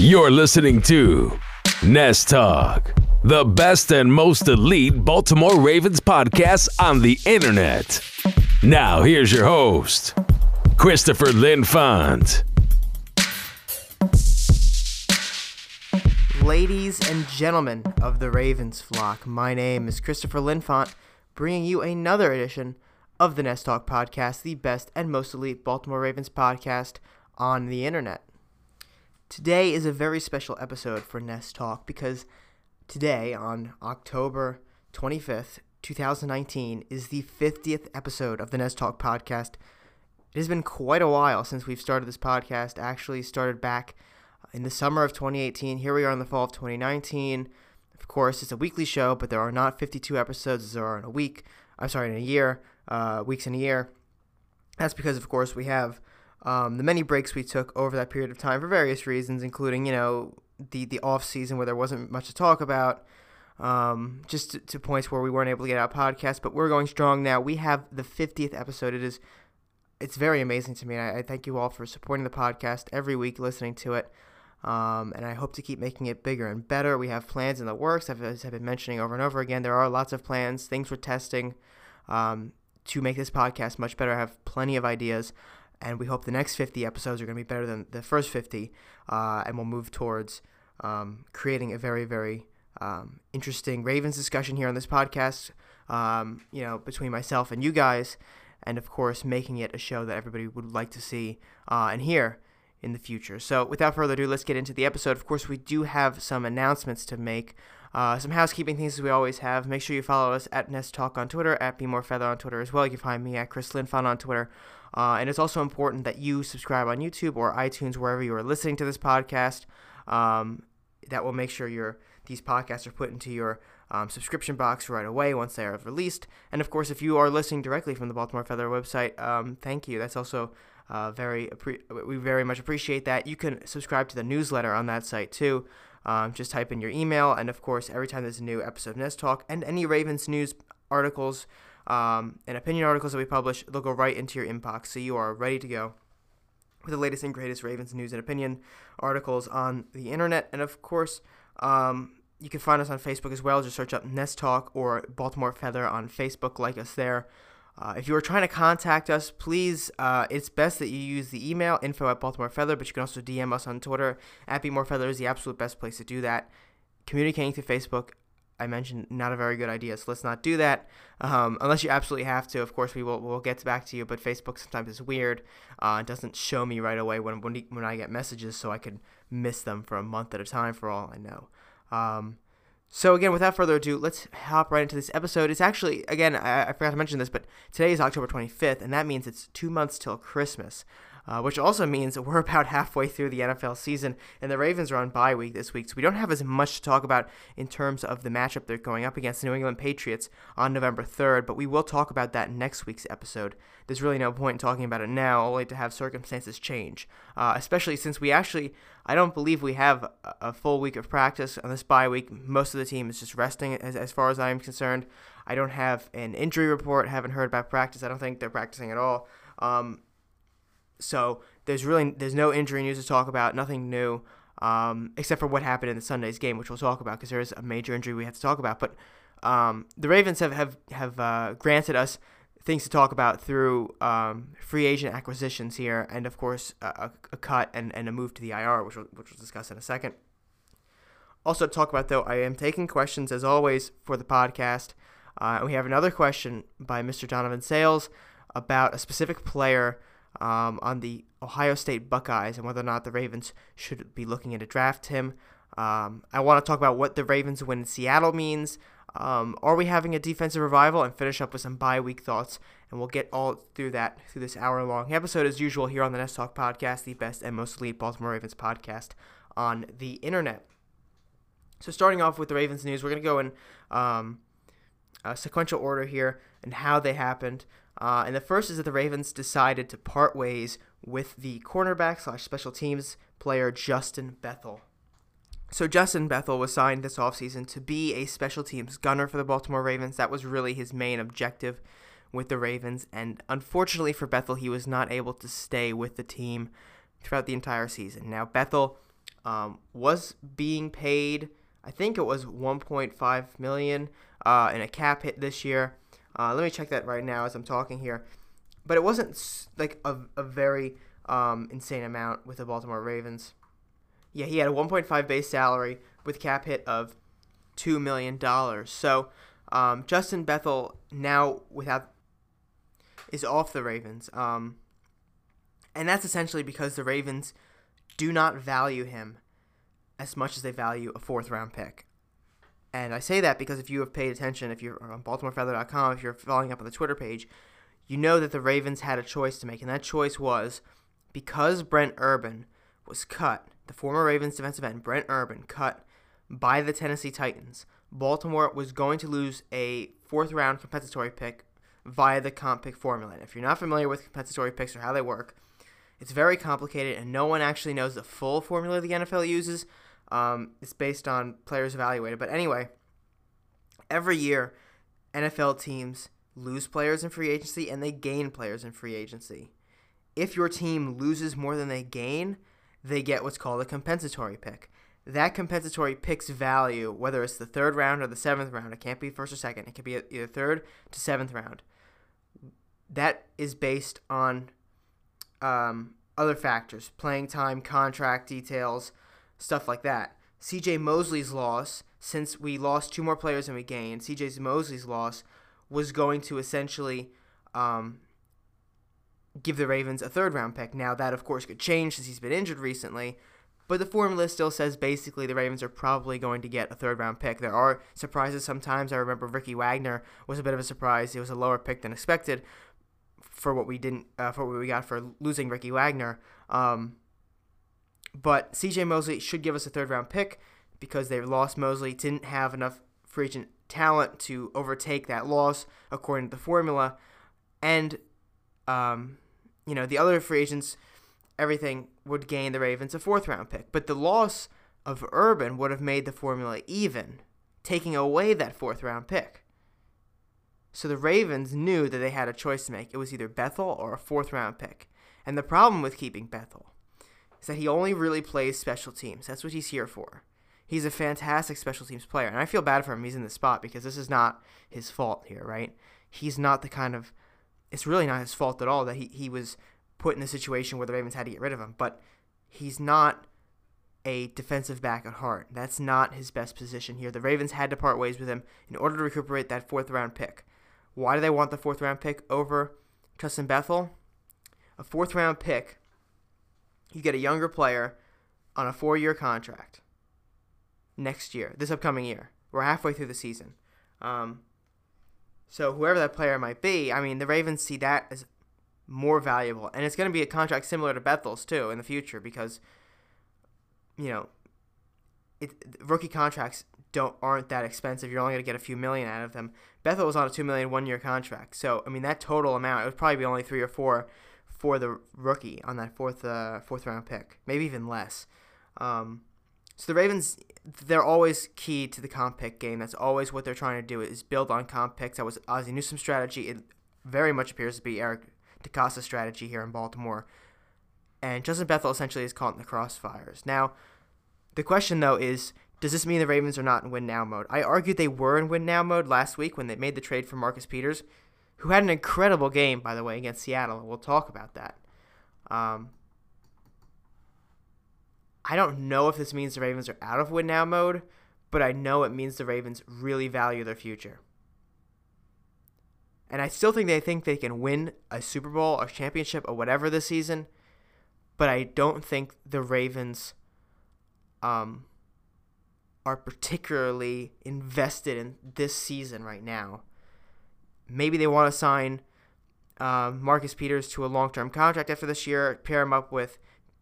You're listening to Nest Talk, the best and most elite Baltimore Ravens podcast on the internet. Now, here's your host, Christopher Linfont. Ladies and gentlemen of the Ravens flock, my name is Christopher Linfont, bringing you another edition of the Nest Talk podcast, the best and most elite Baltimore Ravens podcast on the internet. Today is a very special episode for Nest Talk because today, on October 25th, 2019, is the 50th episode of the Nest Talk podcast. It has been quite a while since we've started this podcast, actually started back in the summer of 2018. Here we are in the fall of 2019. Of course, it's a weekly show, but there are not 52 episodes as there are in a week. I'm sorry, in a year, uh, weeks in a year. That's because, of course, we have um, the many breaks we took over that period of time for various reasons, including, you know, the, the off season where there wasn't much to talk about, um, just to, to, points where we weren't able to get out podcasts. But we're going strong now. We have the 50th episode. It is, it's very amazing to me. And I, I thank you all for supporting the podcast every week, listening to it. Um, and I hope to keep making it bigger and better. We have plans in the works, as I've been mentioning over and over again. There are lots of plans, things we're testing um, to make this podcast much better. I have plenty of ideas, and we hope the next 50 episodes are going to be better than the first 50, uh, and we'll move towards um, creating a very, very um, interesting Ravens discussion here on this podcast, um, you know, between myself and you guys, and of course, making it a show that everybody would like to see uh, and hear in the future. So, without further ado, let's get into the episode. Of course, we do have some announcements to make. Uh, some housekeeping things as we always have. Make sure you follow us at Nest Talk on Twitter, at Be More Feather on Twitter as well. You can find me at Chris Linfon on Twitter. Uh, and it's also important that you subscribe on YouTube or iTunes, wherever you are listening to this podcast. Um, that will make sure your these podcasts are put into your um, subscription box right away once they are released. And of course, if you are listening directly from the Baltimore Feather website, um, thank you. That's also uh, very we very much appreciate that. You can subscribe to the newsletter on that site too. Um, just type in your email, and of course, every time there's a new episode of Nest Talk and any Ravens news articles um, and opinion articles that we publish, they'll go right into your inbox, so you are ready to go with the latest and greatest Ravens news and opinion articles on the internet. And of course, um, you can find us on Facebook as well. Just search up Nest Talk or Baltimore Feather on Facebook. Like us there. Uh, if you are trying to contact us, please, uh, it's best that you use the email info at Baltimore Feather, but you can also DM us on Twitter. At Be More Feather is the absolute best place to do that. Communicating through Facebook, I mentioned, not a very good idea, so let's not do that. Um, unless you absolutely have to, of course, we will we'll get back to you, but Facebook sometimes is weird. Uh, it doesn't show me right away when, when, when I get messages, so I could miss them for a month at a time for all I know. Um, so again, without further ado, let's hop right into this episode. It's actually, again, I, I, forgot to mention this, but today is October 25th, and that means it's two months till Christmas uh, which also means that we're about halfway through the NFL season, and the Ravens are on bye week this week, so we don't have as much to talk about in terms of the matchup they're going up against the New England Patriots on November 3rd, but we will talk about that next week's episode. There's really no point in talking about it now, only to have circumstances change, uh, especially since we actually, I don't believe we have a, full week of practice on this bye week. Most of the team is just resting, as, as far as I am concerned. I don't have an injury report, haven't heard about practice. I don't think they're practicing at all. Um, so there's really there's no injury news to talk about, nothing new, um, except for what happened in the Sunday's game, which we'll talk about because there is a major injury we have to talk about. But um, the Ravens have have have uh, granted us things to talk about through um, free agent acquisitions here, and of course a, a, cut and, and a move to the IR, which we'll, which we'll discuss in a second. Also, to talk about though, I am taking questions as always for the podcast. Uh, we have another question by Mr. Donovan Sales about a specific player um, on the Ohio State Buckeyes and whether or not the Ravens should be looking to draft him. Um, I want to talk about what the Ravens win in Seattle means. Um, are we having a defensive revival? And finish up with some bye week thoughts. And we'll get all through that through this hour long episode as usual here on the Nest Talk podcast, the best and most elite Baltimore Ravens podcast on the internet. So starting off with the Ravens news, we're going to go in um, sequential order here and how they happened. Uh, and the first is that the Ravens decided to part ways with the cornerback slash special teams player Justin Bethel. So Justin Bethel was signed this offseason to be a special teams gunner for the Baltimore Ravens. That was really his main objective with the Ravens. And unfortunately for Bethel, he was not able to stay with the team throughout the entire season. Now, Bethel um, was being paid. I think it was 1.5 million uh, in a cap hit this year. Uh, let me check that right now as I'm talking here. But it wasn't like a, a very um, insane amount with the Baltimore Ravens. Yeah, he had a 1.5 base salary with cap hit of two million dollars. So um, Justin Bethel now without is off the Ravens, um, and that's essentially because the Ravens do not value him as much as they value a fourth round pick. And I say that because if you have paid attention, if you're on BaltimoreFeather.com, if you're following up on the Twitter page, you know that the Ravens had a choice to make, and that choice was because Brent Urban was cut, the former Ravens defensive end Brent Urban cut by the Tennessee Titans. Baltimore was going to lose a fourth round compensatory pick via the comp pick formula. And if you're not familiar with compensatory picks or how they work, it's very complicated and no one actually knows the full formula the NFL uses. Um, it's based on players evaluated. But anyway, every year, NFL teams lose players in free agency and they gain players in free agency. If your team loses more than they gain, they get what's called a compensatory pick that compensatory pick's value, whether it's the third round or the seventh round, it can't be first or second, it can be either third to seventh round. That is based on um, other factors, playing time, contract details, stuff like that. CJ Mosley's loss, since we lost two more players than we gained, CJ Mosley's loss was going to essentially um, give the Ravens a third round pick. Now, that of course could change since he's been injured recently but the formula still says basically the Ravens are probably going to get a third round pick. There are surprises sometimes. I remember Ricky Wagner was a bit of a surprise. It was a lower pick than expected for what we didn't uh, for what we got for losing Ricky Wagner. Um, but CJ Mosley should give us a third round pick because they lost Mosley, didn't have enough free agent talent to overtake that loss according to the formula, and um, you know the other free agents everything would gain the Ravens a fourth round pick. But the loss of Urban would have made the formula even, taking away that fourth round pick. So the Ravens knew that they had a choice to make. It was either Bethel or a fourth round pick. And the problem with keeping Bethel is that he only really plays special teams. That's what he's here for. He's a fantastic special teams player. And I feel bad for him. He's in the spot because this is not his fault here, right? He's not the kind of. It's really not his fault at all that he, he was put in a situation where the Ravens had to get rid of him. But he's not a defensive back at heart. That's not his best position here. The Ravens had to part ways with him in order to recuperate that fourth round pick. Why do they want the fourth round pick over Justin Bethel? A fourth round pick, you get a younger player on a four year contract next year, this upcoming year. We're halfway through the season. Um, so whoever that player might be, I mean, the Ravens see that as more valuable. And it's going to be a contract similar to Bethel's too in the future because you know, it, rookie contracts don't aren't that expensive. You're only going to get a few million out of them. Bethel was on a two million one year contract, so I mean that total amount it would probably be only three or four for the rookie on that fourth uh, fourth round pick, maybe even less. Um, so the Ravens, they're always key to the comp pick game. That's always what they're trying to do is build on comp picks. That was Ozzie Newsome's strategy. It very much appears to be Eric DeCosta strategy here in Baltimore. And Justin Bethel essentially is caught in the crossfires. Now, the question though is does this mean the Ravens are not in win now mode? I argued they were in win now mode last week when they made the trade for Marcus Peters, who had an incredible game, by the way, against Seattle. We'll talk about that. Um, I don't know if this means the Ravens are out of win now mode, but I know it means the Ravens really value their future. And I still think they think they can win a Super Bowl a championship or whatever this season. But I don't think the Ravens um, are particularly invested in this season right now. Maybe they want to sign um, Marcus Peters to a long term contract after this year, pair him up with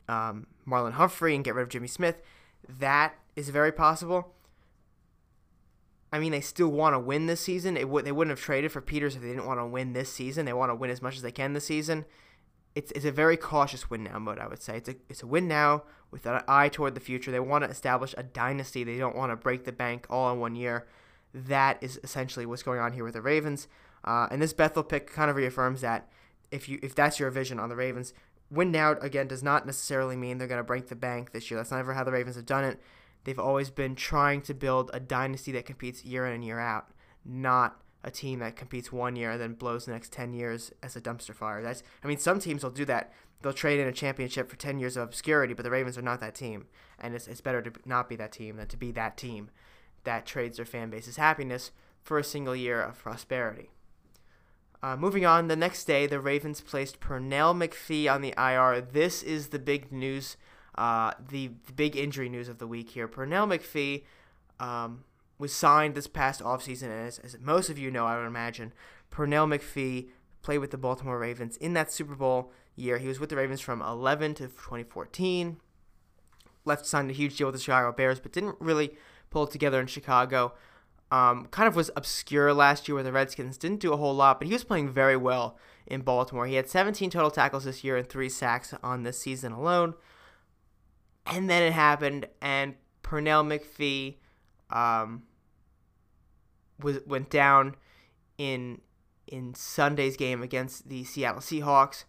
um, Marlon Humphrey and get rid of Jimmy Smith. That is very possible. I mean, they still want to win this season. It w- they wouldn't have traded for Peters if they didn't want to win this season. They want to win as much as they can this season. It's, it's a very cautious win now mode, I would say. It's a, it's a win now with an eye toward the future. They want to establish a dynasty. They don't want to break the bank all in one year. That is essentially what's going on here with the Ravens. Uh, and this Bethel pick kind of reaffirms that if you if that's your vision on the Ravens, win now again does not necessarily mean they're going to break the bank this year. That's never how the Ravens have done it. They've always been trying to build a dynasty that competes year in and year out, not a team that competes one year and then blows the next 10 years as a dumpster fire. That's I mean some teams will do that. They'll trade in a championship for 10 years of obscurity, but the Ravens are not that team. And it's, it's better to not be that team than to be that team that trades their fan base's happiness for a single year of prosperity. Uh, moving on, the next day, the Ravens placed Pernell McPhee on the IR. This is the big news, uh, the, the, big injury news of the week here. Pernell McPhee um, was signed this past offseason, and as, as most of you know, I would imagine, Pernell McPhee played with the Baltimore Ravens in that Super Bowl year. He was with the Ravens from 11 to 2014. Left signed a huge deal with the Chicago Bears, but didn't really pull it together in Chicago. Um, kind of was obscure last year with the Redskins. Didn't do a whole lot, but he was playing very well in Baltimore. He had 17 total tackles this year and three sacks on this season alone. And then it happened, and Pernell McPhee um, was went down in in Sunday's game against the Seattle Seahawks.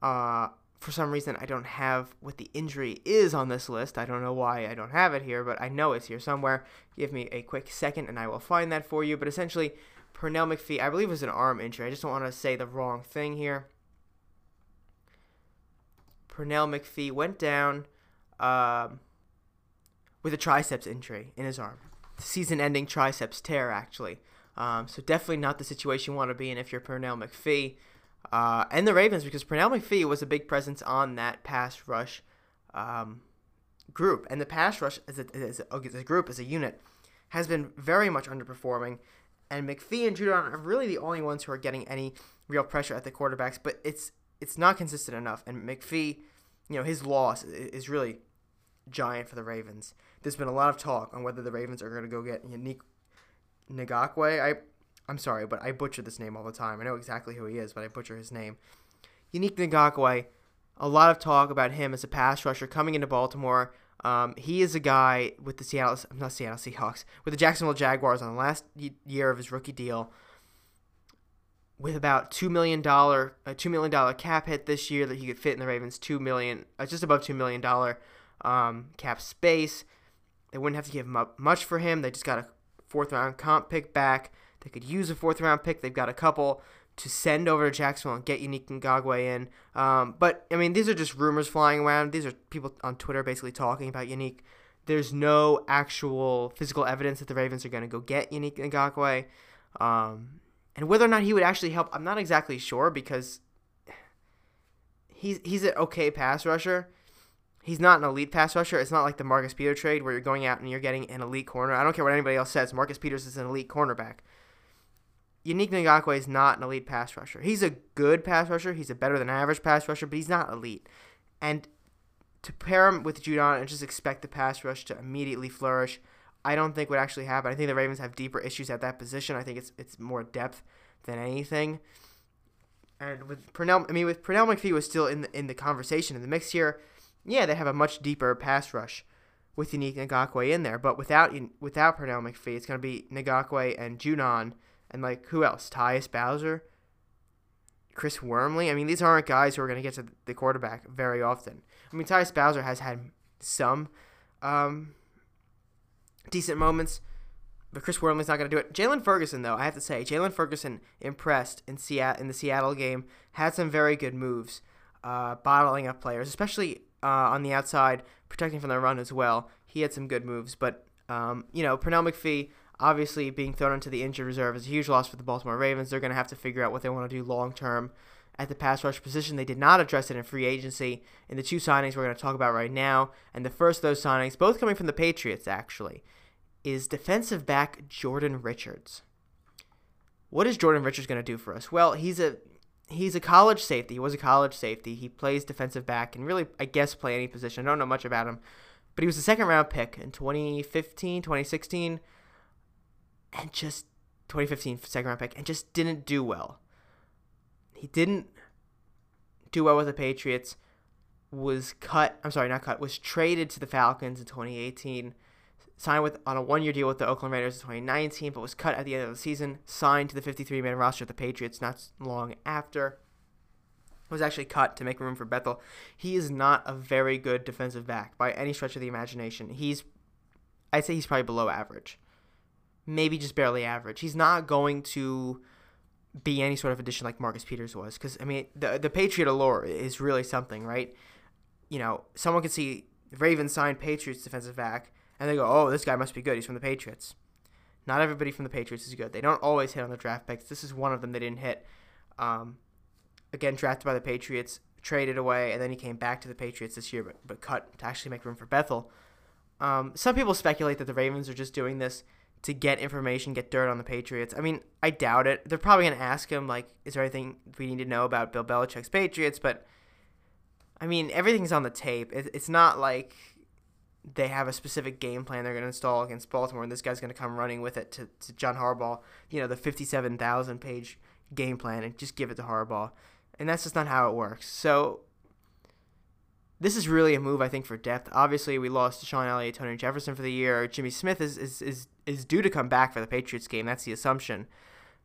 Uh, for some reason, I don't have what the injury is on this list. I don't know why I don't have it here, but I know it's here somewhere. Give me a quick second and I will find that for you. But essentially, Pernell McPhee, I believe it was an arm injury. I just don't want to say the wrong thing here. Pernell McPhee went down um, with a triceps injury in his arm. Season ending triceps tear, actually. Um, so definitely not the situation you want to be in if you're Pernell McPhee uh, and the Ravens because Pernell McPhee was a big presence on that pass rush um, group, and the pass rush as a, as, a, as a group as a unit has been very much underperforming. And McPhee and Judon are really the only ones who are getting any real pressure at the quarterbacks, but it's it's not consistent enough. And McPhee, you know, his loss is really giant for the Ravens. There's been a lot of talk on whether the Ravens are going to go get Yannick Ngakoue. I I'm sorry, but I butcher this name all the time. I know exactly who he is, but I butcher his name. Unique Ngakoue, a lot of talk about him as a pass rusher coming into Baltimore. Um, he is a guy with the Seattle, not Seattle Seahawks, with the Jacksonville Jaguars on the last year of his rookie deal, with about two million dollar, a two million dollar cap hit this year that he could fit in the Ravens two million, uh, just above two million dollar um, cap space. They wouldn't have to give him up much for him. They just got a fourth round comp pick back. They could use a fourth round pick. They've got a couple to send over to Jacksonville and get Yannick Ngakoue in. Um, but I mean, these are just rumors flying around. These are people on Twitter basically talking about Unique. There's no actual physical evidence that the Ravens are going to go get Unique Ngakoue. Um, and whether or not he would actually help, I'm not exactly sure because he's he's an okay pass rusher. He's not an elite pass rusher. It's not like the Marcus Peters trade where you're going out and you're getting an elite corner. I don't care what anybody else says. Marcus Peters is an elite cornerback. Yannick Ngakoue is not an elite pass rusher. He's a good pass rusher. He's a better than average pass rusher, but he's not elite. And to pair him with Judon and just expect the pass rush to immediately flourish, I don't think would actually happen. I think the Ravens have deeper issues at that position. I think it's it's more depth than anything. And with Pernell, I mean, with Pernell McPhee was still in the in the conversation in the mix here yeah, they have a much deeper pass rush with Unique Ngakoue in there. But without without Pernell McPhee, it's going to be Ngakoue and Judon and like who else? Tyus Bowser, Chris Wormley. I mean, these aren't guys who are going to get to the quarterback very often. I mean, Tyus Bowser has had some um, decent moments, but Chris Wormley's not going to do it. Jaylon Ferguson, though, I have to say, Jaylon Ferguson impressed in Seattle in the Seattle game. Had some very good moves, uh, bottling up players, especially uh, on the outside, protecting from the run as well. He had some good moves, but um, you know, Pernell McPhee obviously being thrown into the injured reserve is a huge loss for the Baltimore Ravens. They're going to have to figure out what they want to do long term at the pass rush position. They did not address it in free agency in the two signings we're going to talk about right now. And the first of those signings, both coming from the Patriots actually, is defensive back Jordan Richards. What is Jordan Richards going to do for us? Well, he's a he's a college safety. He was a college safety. He plays defensive back and really, I guess, play any position. I don't know much about him. But he was a second round pick in 2015, 2016, and just 2015 second round pick, and just didn't do well. He didn't do well with the Patriots. Was cut. I'm sorry, not cut. Was traded to the Falcons in 2018 signed with on a one-year deal with the Oakland Raiders in 2019, but was cut at the end of the season. Signed to the 53-man roster of the Patriots not long after. was actually cut to make room for Bethel. He is not a very good defensive back by any stretch of the imagination. He's, I'd say he's probably below average, maybe just barely average. He's not going to be any sort of addition like Marcus Peters was, because I mean the the Patriot allure is really something, right? You know, someone could see Ravens signed Patriots defensive back, and they go, "Oh, this guy must be good. He's from the Patriots." Not everybody from the Patriots is good. They don't always hit on the draft picks. This is one of them they didn't hit. Um, again, drafted by the Patriots, traded away, and then he came back to the Patriots this year, but, but cut to actually make room for Bethel. Um, some people speculate that the Ravens are just doing this to get information, get dirt on the Patriots. I mean, I doubt it. They're probably going to ask him, like, is there anything we need to know about Bill Belichick's Patriots? But, I mean, everything's on the tape. It, it's not like they have a specific game plan they're going to install against Baltimore, and this guy's going to come running with it to, to John Harbaugh, you know, the 57,000 page game plan, and just give it to Harbaugh. And that's just not how it works. So, this is really a move, I think, for depth. Obviously, we lost Sean Elliott, Tony Jefferson for the year. Jimmy Smith is, is, is, is due to come back for the Patriots game. That's the assumption.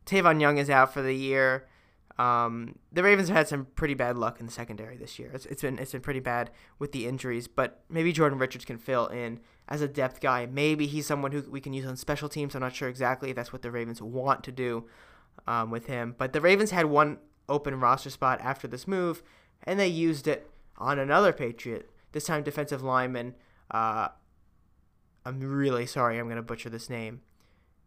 Tavon Young is out for the year. Um, the Ravens have had some pretty bad luck in the secondary this year. It's, it's been it's been pretty bad with the injuries, but maybe Jordan Richards can fill in as a depth guy. Maybe he's someone who we can use on special teams. I'm not sure exactly if that's what the Ravens want to do um, with him. But the Ravens had one open roster spot after this move, and they used it on another Patriot. This time, defensive lineman. Uh, I'm really sorry. I'm gonna butcher this name.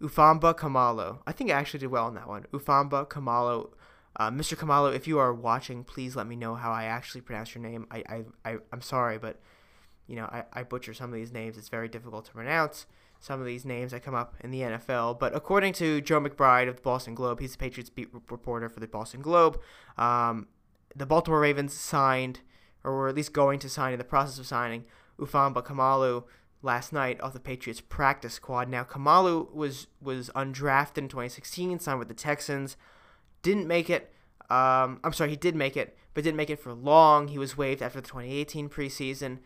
Ufomba Kamalu. I think I actually did well on that one. Ufomba Kamalu uh, Mr. Kamalu, if you are watching, please let me know how I actually pronounce your name. I, I, I, I'm sorry, but, you know, I, I butcher some of these names. It's very difficult to pronounce some of these names that come up in the NFL. But according to Joe McBride of the Boston Globe, he's a Patriots beat reporter for the Boston Globe. Um, the Baltimore Ravens signed, or were at least going to sign in the process of signing, Ufomba Kamalu last night off the Patriots practice squad. Now Kamalu was was undrafted in 2016, signed with the Texans didn't make it. Um, I'm sorry, he did make it, but didn't make it for long. He was waived after the 2018 preseason.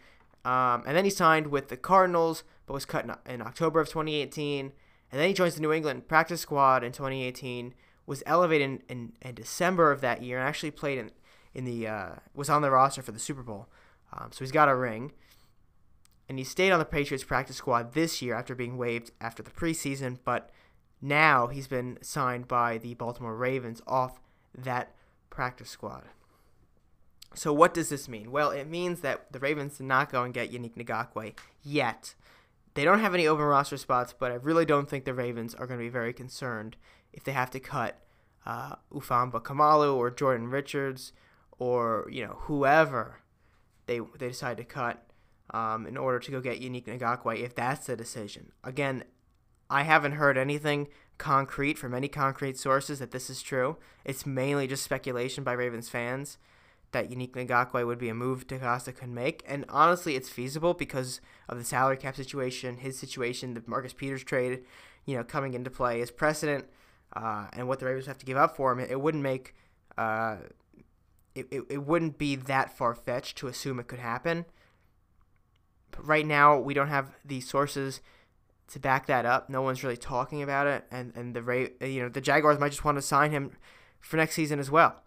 Um, and then he signed with the Cardinals, but was cut in, in, October of 2018. And then he joins the New England practice squad in 2018. Was elevated in, in, in December of that year and actually played in in the uh, was on the roster for the Super Bowl. Um, so he's got a ring. And he stayed on the Patriots practice squad this year after being waived after the preseason, but now he's been signed by the Baltimore Ravens off that practice squad. So what does this mean? Well, it means that the Ravens did not go and get Yannick Ngakoue yet. They don't have any open roster spots, but I really don't think the Ravens are going to be very concerned if they have to cut uh, Ufomba Kamalu or Jordan Richards or you know whoever they they decide to cut um, in order to go get Unique Ngakoue if that's the decision. Again, I haven't heard anything concrete from any concrete sources that this is true. It's mainly just speculation by Ravens fans that Unique Ngakoue would be a move DeCosta could make. And honestly, it's feasible because of the salary cap situation, his situation, the Marcus Peters trade, you know, coming into play as precedent, uh, and what the Ravens have to give up for him. It, it wouldn't make, uh, it, it, it wouldn't be that far fetched to assume it could happen. But right now, we don't have the sources to back that up. No one's really talking about it, and and the you know, the Jaguars might just want to sign him for next season as well,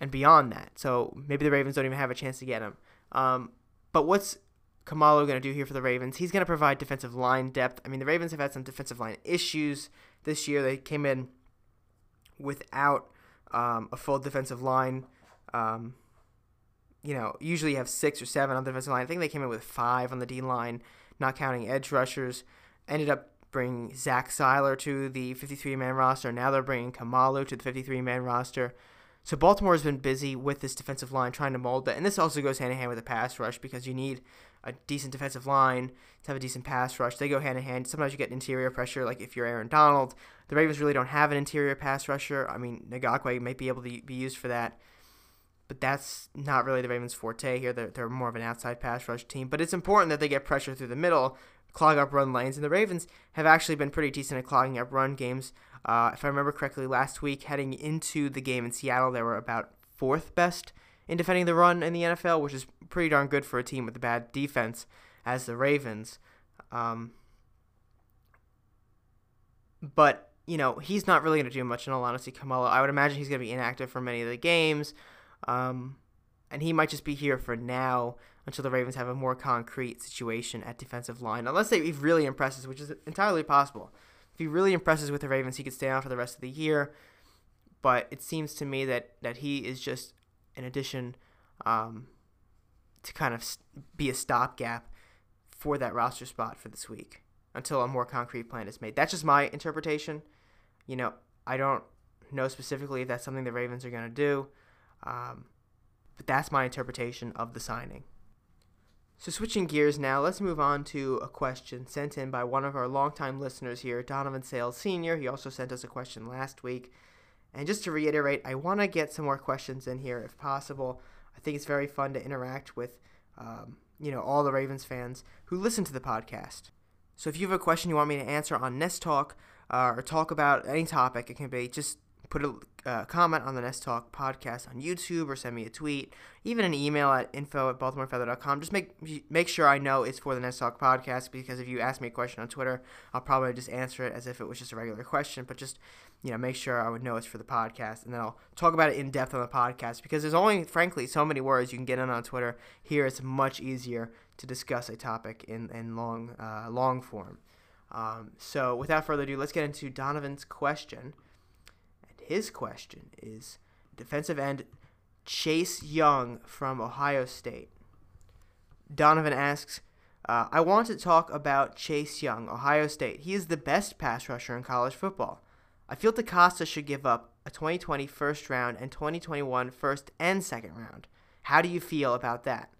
and beyond that. So maybe the Ravens don't even have a chance to get him. Um, but what's Kamalu going to do here for the Ravens? He's going to provide defensive line depth. I mean, the Ravens have had some defensive line issues this year. They came in without um, a full defensive line. Um, you know, usually you have six or seven on the defensive line. I think they came in with five on the D line, not counting edge rushers ended up bringing Zach Sieler to the 53 man roster. Now they're bringing Kamalu to the 53 man roster. So Baltimore has been busy with this defensive line trying to mold that. And this also goes hand in hand with a pass rush because you need a decent defensive line to have a decent pass rush. They go hand in hand. Sometimes you get interior pressure, like if you're Aaron Donald. The Ravens really don't have an interior pass rusher. I mean, Ngakoue might be able to be used for that. But that's not really the Ravens' forte here. They're, they're more of an outside pass rush team. But it's important that they get pressure through the middle clog up run lanes. And the Ravens have actually been pretty decent at clogging up run games. Uh, if I remember correctly, last week heading into the game in Seattle, they were about fourth best in defending the run in the NFL, which is pretty darn good for a team with a bad defense as the Ravens. Um, but you know he's not really going to do much in all honesty. Kamalu, I would imagine he's going to be inactive for many of the games. Um, and he might just be here for now until the Ravens have a more concrete situation at defensive line. Unless they, he really impresses, which is entirely possible. If he really impresses with the Ravens, he could stay on for the rest of the year. But it seems to me that, that he is just an addition um, to kind of be a stopgap for that roster spot for this week until a more concrete plan is made. That's just my interpretation. You know, I don't know specifically if that's something the Ravens are going to do, um, but that's my interpretation of the signing. So, switching gears now, let's move on to a question sent in by one of our longtime listeners here, Donovan Sales Sr. He also sent us a question last week. And just to reiterate, I want to get some more questions in here if possible. I think it's very fun to interact with, um, you know, all the Ravens fans who listen to the podcast. So if you have a question you want me to answer on Nest Talk uh, or talk about any topic, it can be just put a uh, comment on the Nest Talk podcast on YouTube or send me a tweet, even an email at info at baltimorefeather.com. Just make make sure I know it's for the Nest Talk podcast because if you ask me a question on Twitter, I'll probably just answer it as if it was just a regular question, but just you know make sure I would know it's for the podcast, and then I'll talk about it in depth on the podcast because there's only frankly so many words you can get in on Twitter. Here it's much easier to discuss a topic in in long uh, long form. Um, so without further ado, let's get into Donovan's question. His question is defensive end Chase Young from Ohio State. Donovan asks, uh, I want to talk about Chase Young, Ohio State. He is the best pass rusher in college football. I feel DeCosta should give up a 2020 first round and 2021 first and second round. How do you feel about that?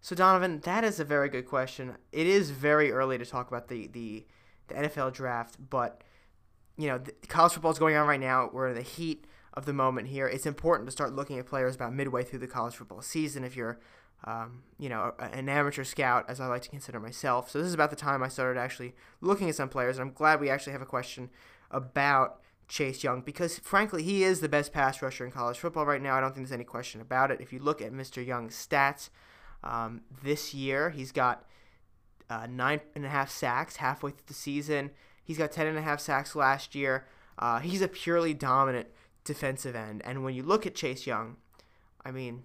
So Donovan, that is a very good question. It is very early to talk about the the, the NFL draft, but you know, college football is going on right now. We're in the heat of the moment here. It's important to start looking at players about midway through the college football season if you're, um, you know, an amateur scout, as I like to consider myself. So this is about the time I started actually looking at some players. And I'm glad we actually have a question about Chase Young because, frankly, he is the best pass rusher in college football right now. I don't think there's any question about it. If you look at Mr. Young's stats um, this year, he's got uh, nine and a half sacks halfway through the season. He's got 10 and a half sacks last year. Uh, he's a purely dominant defensive end. And when you look at Chase Young, I mean,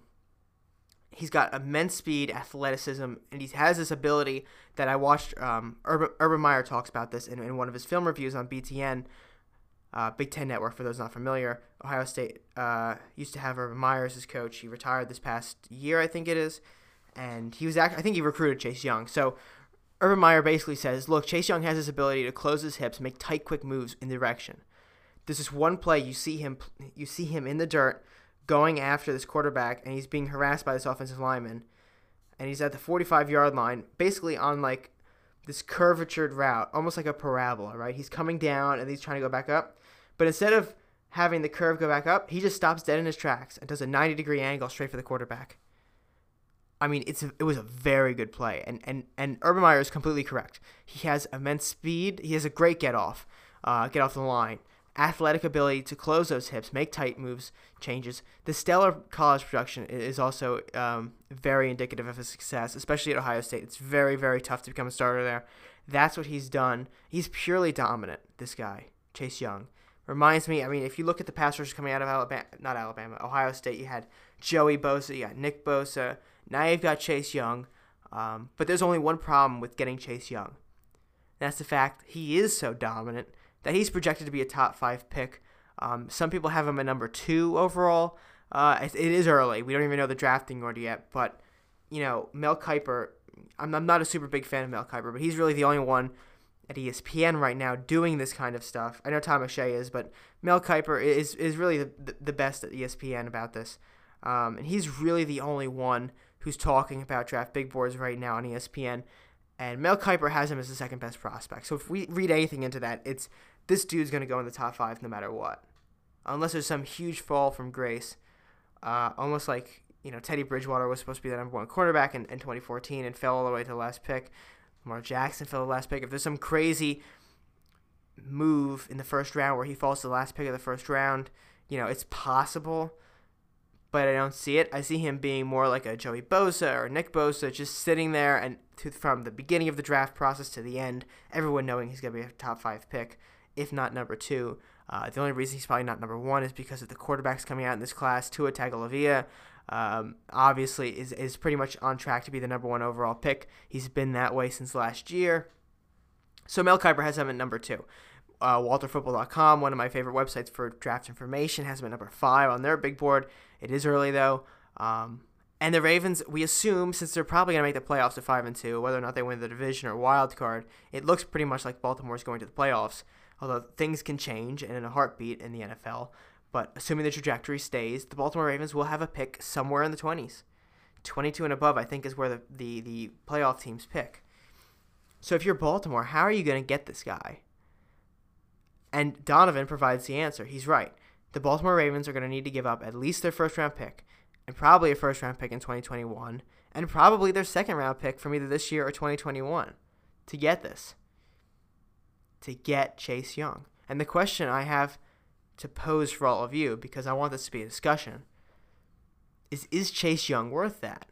he's got immense speed, athleticism, and he has this ability that I watched. Um, Urban, Urban Meyer talks about this in, in one of his film reviews on BTN, uh, Big Ten Network, for those not familiar. Ohio State uh, used to have Urban Meyer as his coach. He retired this past year, I think it is. And he was I think he recruited Chase Young. So Urban Meyer basically says, look, Chase Young has this ability to close his hips, make tight, quick moves in the direction. This is one play you see him, you see him in the dirt, going after this quarterback, and he's being harassed by this offensive lineman, and he's at the 45 yard line, basically on like this curvatured route, almost like a parabola, right? He's coming down and he's trying to go back up, but instead of having the curve go back up, he just stops dead in his tracks and does a 90 degree angle straight for the quarterback. I mean, it's a, it was a very good play, and and and Urban Meyer is completely correct. He has immense speed. He has a great get off, uh, get off the line, athletic ability to close those hips, make tight moves, changes. The stellar college production is also um, very indicative of his success, especially at Ohio State. It's very very tough to become a starter there. That's what he's done. He's purely dominant. This guy, Chase Young, reminds me. I mean, if you look at the passers coming out of Alabama, not Alabama, Ohio State, you had Joey Bosa, you got Nick Bosa. Now you've got Chase Young, um, but there's only one problem with getting Chase Young. That's the fact he is so dominant that he's projected to be a top five pick. Um, some people have him at number two overall. Uh, it, it is early. We don't even know the drafting order yet, but you know Mel Kiper. I'm, I'm not a super big fan of Mel Kiper, but he's really the only one at ESPN right now doing this kind of stuff. I know Todd McShay is, but Mel Kiper is is really the, the best at ESPN about this, um, and he's really the only one who's talking about draft big boards right now on ESPN. And Mel Kiper has him as the second best prospect. So if we read anything into that, it's this dude's going to go in the top five no matter what. Unless there's some huge fall from grace. Uh, almost like, you know, Teddy Bridgewater was supposed to be the number one quarterback in, in 2014 and fell all the way to the last pick. Lamar Jackson fell the last pick. If there's some crazy move in the first round where he falls to the last pick of the first round, you know, it's possible but I don't see it. I see him being more like a Joey Bosa or Nick Bosa, just sitting there and to, from the beginning of the draft process to the end, everyone knowing he's going to be a top five pick, if not number two. Uh, the only reason he's probably not number one is because of the quarterbacks coming out in this class. Tua Tagovailoa, um, obviously, is is pretty much on track to be the number one overall pick. He's been that way since last year. So Mel Kiper has him at number two. Uh, WalterFootball.com, one of my favorite websites for draft information, has been number five on their big board. It is early though. Um, and the Ravens, we assume, since they're probably going to make the playoffs to five and two, whether or not they win the division or wild card, it looks pretty much like Baltimore's going to the playoffs. Although things can change in a heartbeat in the NFL, but assuming the trajectory stays, the Baltimore Ravens will have a pick somewhere in the twenties. 22 and above, I think, is where the, the, the playoff teams pick. So if you're Baltimore, how are you going to get this guy? And Donovan provides the answer. He's right. The Baltimore Ravens are going to need to give up at least their first round pick, and probably a first round pick in 2021, and probably their second round pick from either this year or 2021 to get this. To get Chase Young. And the question I have to pose for all of you, because I want this to be a discussion, is is Chase Young worth that?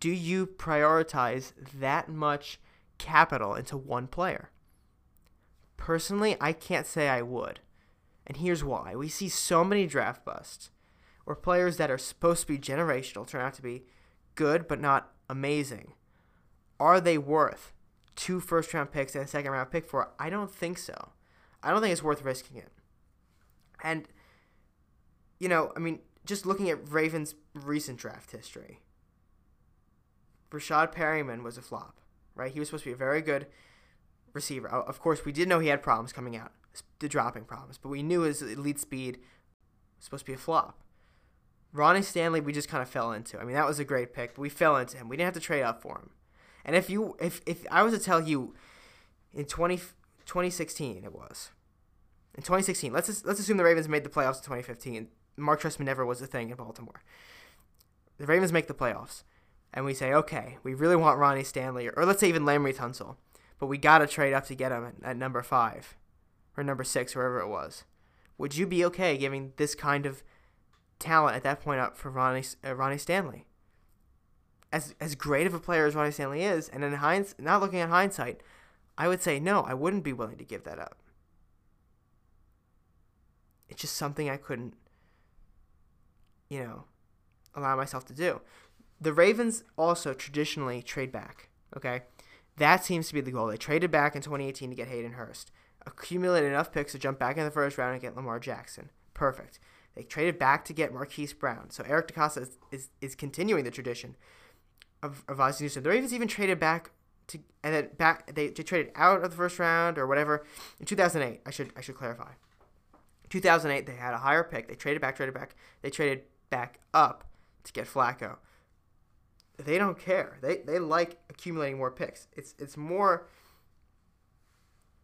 Do you prioritize that much capital into one player? Personally, I can't say I would. And here's why. We see so many draft busts where players that are supposed to be generational turn out to be good but not amazing. Are they worth two first round picks and a second round pick for? I don't think so. I don't think it's worth risking it. And, you know, I mean, just looking at Ravens' recent draft history, Rashad Perryman was a flop, right? He was supposed to be a very good receiver. Uh, of course, we did know he had problems coming out, the dropping problems, but we knew his elite speed was supposed to be a flop. Ronnie Stanley, we just kind of fell into. I mean, that was a great pick, but we fell into him. We didn't have to trade up for him. And if you, if if I was to tell you, in 20, 2016 it was, in 2016, let's let's assume the Ravens made the playoffs in 2015. Marc Trestman never was a thing in Baltimore. The Ravens make the playoffs, and we say, okay, we really want Ronnie Stanley, or, or let's say even Laremy Tunsil, but we got to trade up to get him at, at number five, or number six, wherever it was. Would you be okay giving this kind of talent at that point up for Ronnie uh, Ronnie Stanley? As as great of a player as Ronnie Stanley is, and in hindsight, not looking at hindsight, I would say no, I wouldn't be willing to give that up. It's just something I couldn't, you know, allow myself to do. The Ravens also traditionally trade back. Okay, that seems to be the goal. They traded back in 2018 to get Hayden Hurst, accumulated enough picks to jump back in the first round and get Lamar Jackson. Perfect. They traded back to get Marquise Brown. So Eric DeCosta is, is, is continuing the tradition of, of Ozzie Newsome. The Ravens even traded back to and then back they, they traded out of the first round or whatever in 2008. I should I should clarify. 2008, they had a higher pick. They traded back, traded back. They traded back up to get Flacco. They don't care. They they like accumulating more picks. It's it's more.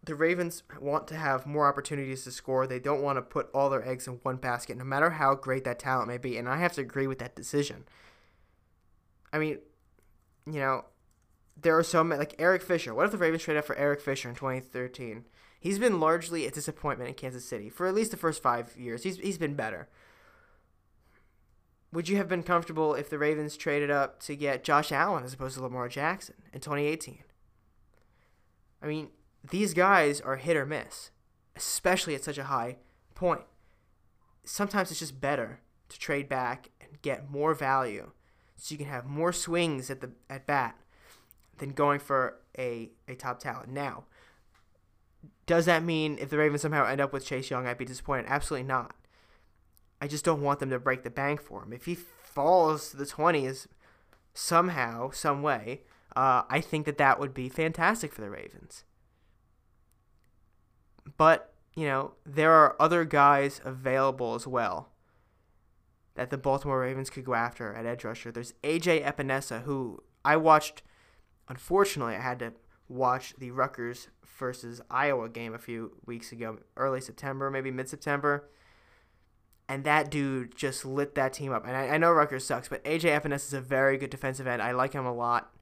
The Ravens want to have more opportunities to score. They don't want to put all their eggs in one basket, no matter how great that talent may be. And I have to agree with that decision. I mean, you know, there are so many like Eric Fisher. What if the Ravens traded up for Eric Fisher in 2013? He's been largely a disappointment in Kansas City for at least the first five years. He's he's been better. Would you have been comfortable if the Ravens traded up to get Josh Allen as opposed to Lamar Jackson in 2018? I mean, these guys are hit or miss, especially at such a high point. Sometimes it's just better to trade back and get more value so you can have more swings at the at bat than going for a, a top talent. Now, does that mean if the Ravens somehow end up with Chase Young, I'd be disappointed? Absolutely not. I just don't want them to break the bank for him. If he falls to the 20s somehow, some way, uh, I think that that would be fantastic for the Ravens. But, you know, there are other guys available as well that the Baltimore Ravens could go after at edge rusher. There's AJ Epenesa, who I watched. Unfortunately, I had to watch the Rutgers versus Iowa game a few weeks ago, early September, maybe mid September. And that dude just lit that team up. And I, I know Rutgers sucks, but AJ Epenesa is a very good defensive end. I like him a lot.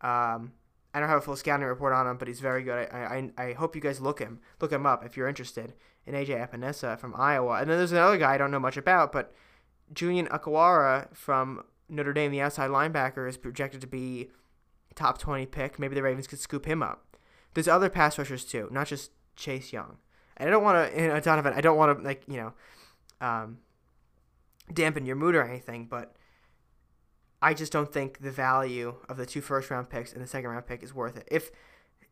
Um, I don't have a full scouting report on him, but he's very good. I, I, I hope you guys look him look him up if you're interested in AJ Epenesa from Iowa. And then there's another guy I don't know much about, but Julian Okwara from Notre Dame, the outside linebacker, is projected to be top 20 pick. Maybe the Ravens could scoop him up. There's other pass rushers too, not just Chase Young. And I don't want to, Donovan, I don't want to, like, you know, um, dampen your mood or anything, but I just don't think the value of the two first round picks and the second round pick is worth it. If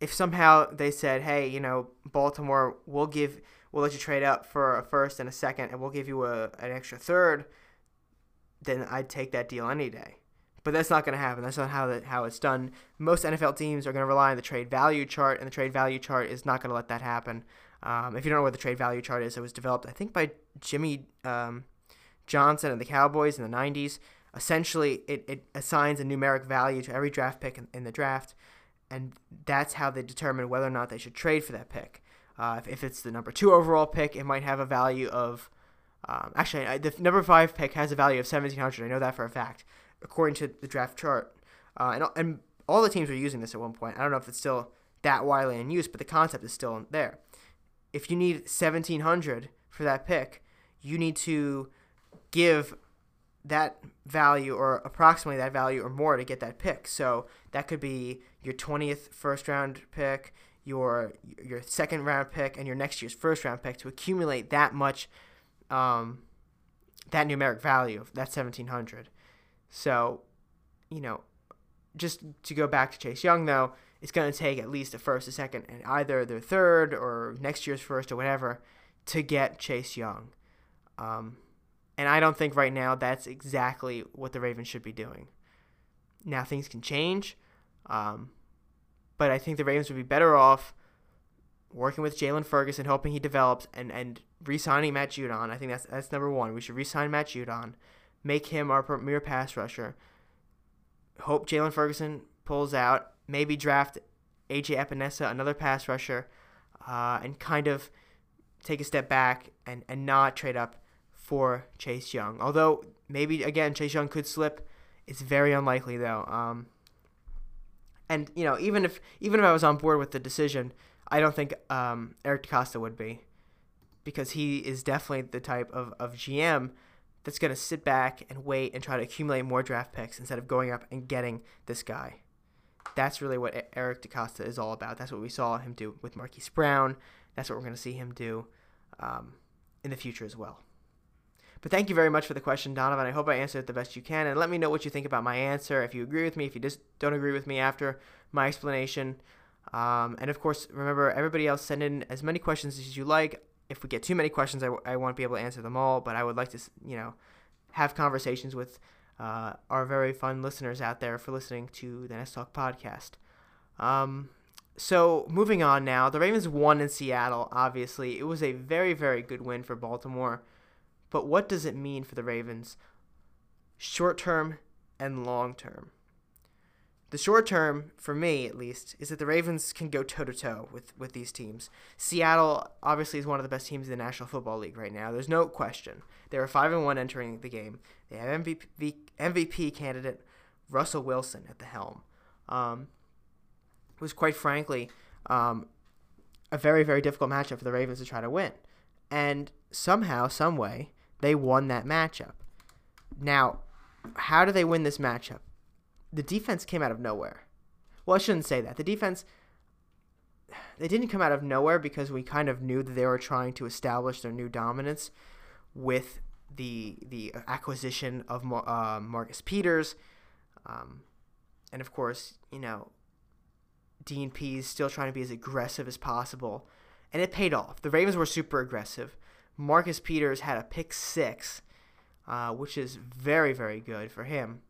if somehow they said, hey, you know, Baltimore, we'll give, we'll let you trade up for a first and a second, and we'll give you a, an extra third, then I'd take that deal any day. But that's not going to happen. That's not how that how it's done. Most NFL teams are going to rely on the trade value chart, and the trade value chart is not going to let that happen. Um, if you don't know what the trade value chart is, it was developed, I think, by Jimmy um, Johnson and the Cowboys in the 90s. Essentially, it, it assigns a numeric value to every draft pick in, in the draft, and that's how they determine whether or not they should trade for that pick. Uh, if, if it's the number two overall pick, it might have a value of um, actually, the number five pick has a value of 1700. I know that for a fact, according to the draft chart. Uh, and, and all the teams were using this at one point. I don't know if it's still that widely in use, but the concept is still there. If you need 1700 for that pick, you need to give that value or approximately that value or more to get that pick. So that could be your 20th first round pick, your your second round pick, and your next year's first round pick to accumulate that much um, that numeric value of that 1700. So, you know, just to go back to Chase Young, though, it's going to take at least a first, a second, and either their third or next year's first or whatever to get Chase Young. Um, and I don't think right now that's exactly what the Ravens should be doing. Now things can change, um, but I think the Ravens would be better off working with Jaylon Ferguson, hoping he develops, and and re-signing Matt Judon. I think that's that's number one. We should re-sign Matt Judon, make him our premier pass rusher. Hope Jaylon Ferguson pulls out. Maybe draft AJ Epenesa, another pass rusher, uh, and kind of take a step back and and not trade up for Chase Young. Although maybe again Chase Young could slip. It's very unlikely though. Um, and you know even if even if I was on board with the decision I don't think um, Eric DeCosta would be because he is definitely the type of, of GM that's going to sit back and wait and try to accumulate more draft picks instead of going up and getting this guy. That's really what Eric DeCosta is all about. That's what we saw him do with Marquise Brown. That's what we're going to see him do um, in the future as well. But thank you very much for the question, Donovan. I hope I answered it the best you can. And let me know what you think about my answer. If you agree with me, if you just don't agree with me after my explanation, um, and of course, remember, everybody else send in as many questions as you like. If we get too many questions, I w- I won't be able to answer them all, but I would like to, you know, have conversations with uh, our very fun listeners out there for listening to the Nest Talk podcast. Um, so moving on now, the Ravens won in Seattle. Obviously, it was a very very good win for Baltimore. But what does it mean for the Ravens, short term and long term? The short term, for me at least, is that the Ravens can go toe to toe with with these teams. Seattle obviously is one of the best teams in the National Football League right now. There's no question. They are five and one entering the game. They have MVP MVP candidate Russell Wilson at the helm. Um, it was quite frankly um, a very very difficult matchup for the Ravens to try to win, and somehow, some way, they won that matchup. Now, how do they win this matchup? The defense came out of nowhere. Well, I shouldn't say that. The defense they didn't come out of nowhere because we kind of knew that they were trying to establish their new dominance with the the acquisition of uh, Marcus Peters, um, and of course, you know, Dean Pees still trying to be as aggressive as possible, and it paid off. The Ravens were super aggressive. Marcus Peters had a pick six, uh, which is very very good for him.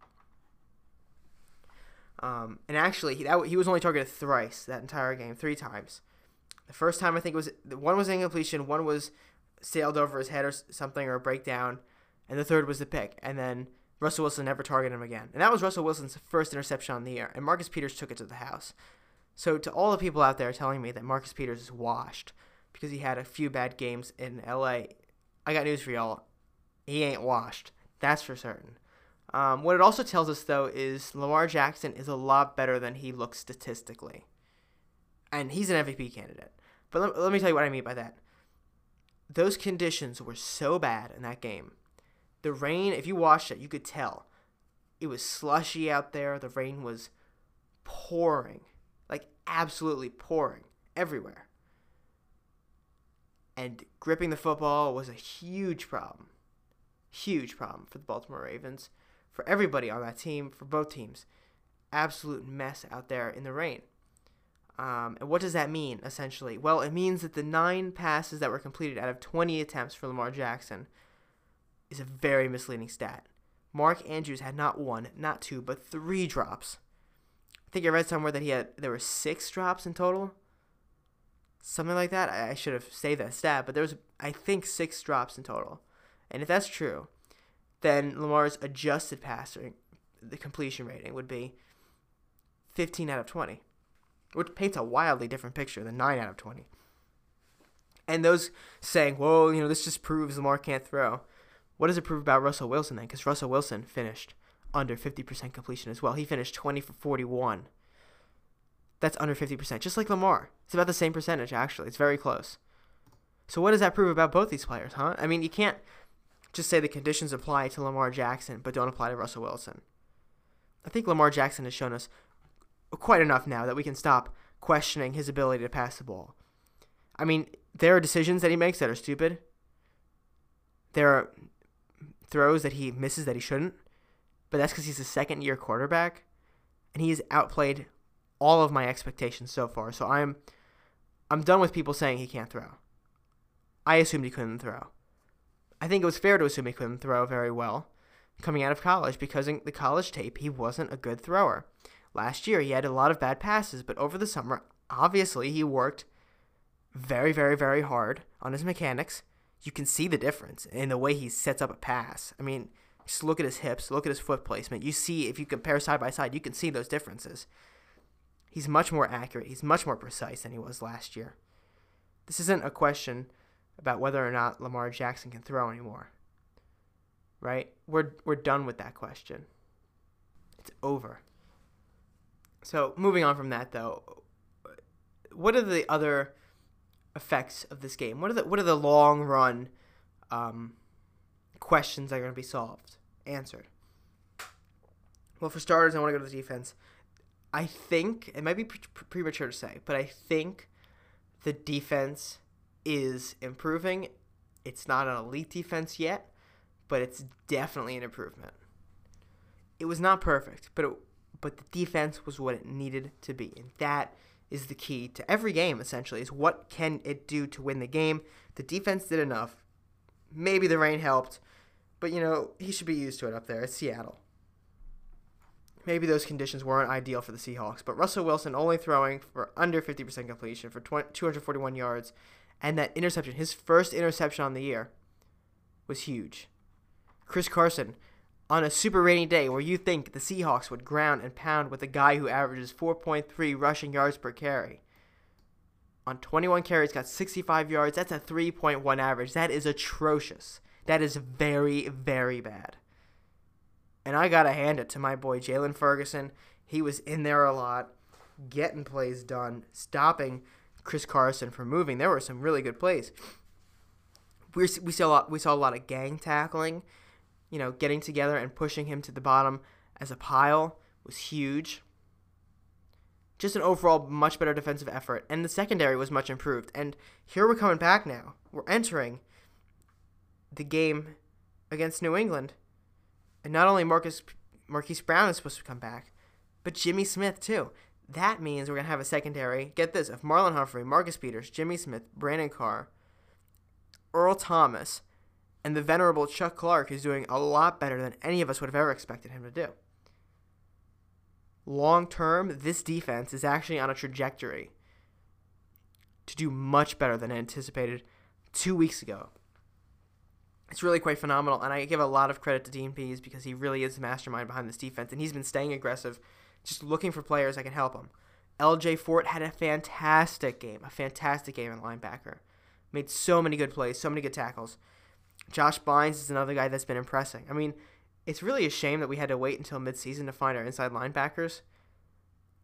Um, and actually, he, that, he was only targeted thrice that entire game, three times. The first time I think it was one was incompletion, one was sailed over his head or something or a breakdown, and the third was the pick. And then Russell Wilson never targeted him again. And that was Russell Wilson's first interception on the year. And Marcus Peters took it to the house. So to all the people out there telling me that Marcus Peters is washed because he had a few bad games in LA, I got news for y'all. He ain't washed. That's for certain. Um, what it also tells us, though, is Lamar Jackson is a lot better than he looks statistically. And he's an MVP candidate. But let, let me tell you what I mean by that. Those conditions were so bad in that game. The rain, if you watched it, you could tell. It was slushy out there. The rain was pouring. Like, absolutely pouring everywhere. And gripping the football was a huge problem. Huge problem for the Baltimore Ravens, for everybody on that team, for both teams. Absolute mess out there in the rain. Um, and what does that mean, essentially? Well, it means that the nine passes that were completed out of 20 attempts for Lamar Jackson is a very misleading stat. Mark Andrews had not one, not two, but three drops. I think I read somewhere that he had there were six drops in total. Something like that. I, I should have saved that stat, but there was I think six drops in total. And if that's true, then Lamar's adjusted passing, the completion rating would be 15 out of 20, which paints a wildly different picture than 9 out of 20. And those saying, well, you know, this just proves Lamar can't throw. What does it prove about Russell Wilson then? Because Russell Wilson finished under 50% completion as well. He finished 20 for 41. That's under 50%, just like Lamar. It's about the same percentage, actually. It's very close. So, what does that prove about both these players, huh? I mean, you can't just say the conditions apply to Lamar Jackson, but don't apply to Russell Wilson. I think Lamar Jackson has shown us quite enough now that we can stop questioning his ability to pass the ball. I mean, there are decisions that he makes that are stupid. There are throws that he misses that he shouldn't, but that's because he's a second year quarterback, and he's outplayed all of my expectations so far. So I'm I'm done with people saying he can't throw. I assumed he couldn't throw. I think it was fair to assume he couldn't throw very well coming out of college because in the college tape he wasn't a good thrower. Last year he had a lot of bad passes, but over the summer, obviously he worked very, very, very hard on his mechanics. You can see the difference in the way he sets up a pass. I mean, just look at his hips, look at his foot placement. You see, if you compare side by side, you can see those differences. He's much more accurate. He's much more precise than he was last year. This isn't a question about whether or not Lamar Jackson can throw anymore. Right? We're we're done with that question. It's over. So, moving on from that though, what are the other effects of this game? What are the what are the long run um, questions that are going to be solved, answered? Well, for starters, I want to go to the defense. I think it might be pre- premature to say, but I think the defense is improving. It's not an elite defense yet, but it's definitely an improvement. It was not perfect, but it, but the defense was what it needed to be, and that is the key to every game essentially is what can it do to win the game the defense did enough maybe the rain helped but you know he should be used to it up there it's seattle maybe those conditions weren't ideal for the seahawks but russell wilson only throwing for under 50% completion for 241 yards and that interception his first interception on the year was huge chris carson on a super rainy day where you think the Seahawks would ground and pound with a guy who averages 4.3 rushing yards per carry. On 21 carries, got 65 yards. That's a 3.1 average. That is atrocious. That is very, very bad. And I got to hand it to my boy Jaylon Ferguson. He was in there a lot, getting plays done, stopping Chris Carson for moving. There were some really good plays. We, we, saw a lot, we saw a lot of gang tackling you know, getting together and pushing him to the bottom as a pile was huge. Just an overall much better defensive effort, and the secondary was much improved. And here we're coming back now. We're entering the game against New England, and not only Marcus Marquise Brown is supposed to come back, but Jimmy Smith too. That means we're gonna have a secondary. Get this: if Marlon Humphrey, Marcus Peters, Jimmy Smith, Brandon Carr, Earl Thomas, and the venerable Chuck Clark is doing a lot better than any of us would have ever expected him to do. Long term, this defense is actually on a trajectory to do much better than anticipated two weeks ago. It's really quite phenomenal, and I give a lot of credit to Dean Pees because he really is the mastermind behind this defense, and he's been staying aggressive, just looking for players that can help him. LJ Fort had a fantastic game, a fantastic game in linebacker. Made so many good plays, so many good tackles. Josh Bynes is another guy that's been impressing. I mean, it's really a shame that we had to wait until midseason to find our inside linebackers,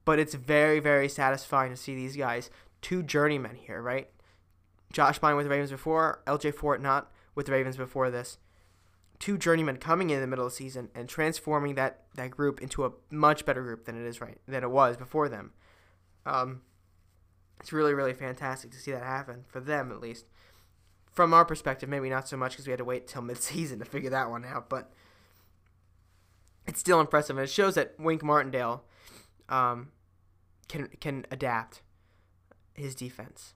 but it's very, very satisfying to see these guys, two journeymen here, right? Josh Bynes with the Ravens before, LJ Fort not with the Ravens before this. Two journeymen coming in the middle of the season and transforming that, that group into a much better group than it is right than it was before them. Um, it's really, really fantastic to see that happen for them at least. from our perspective, maybe not so much because we had to wait till midseason to figure that one out, but it's still impressive, and it shows that Wink Martindale um, can can adapt his defense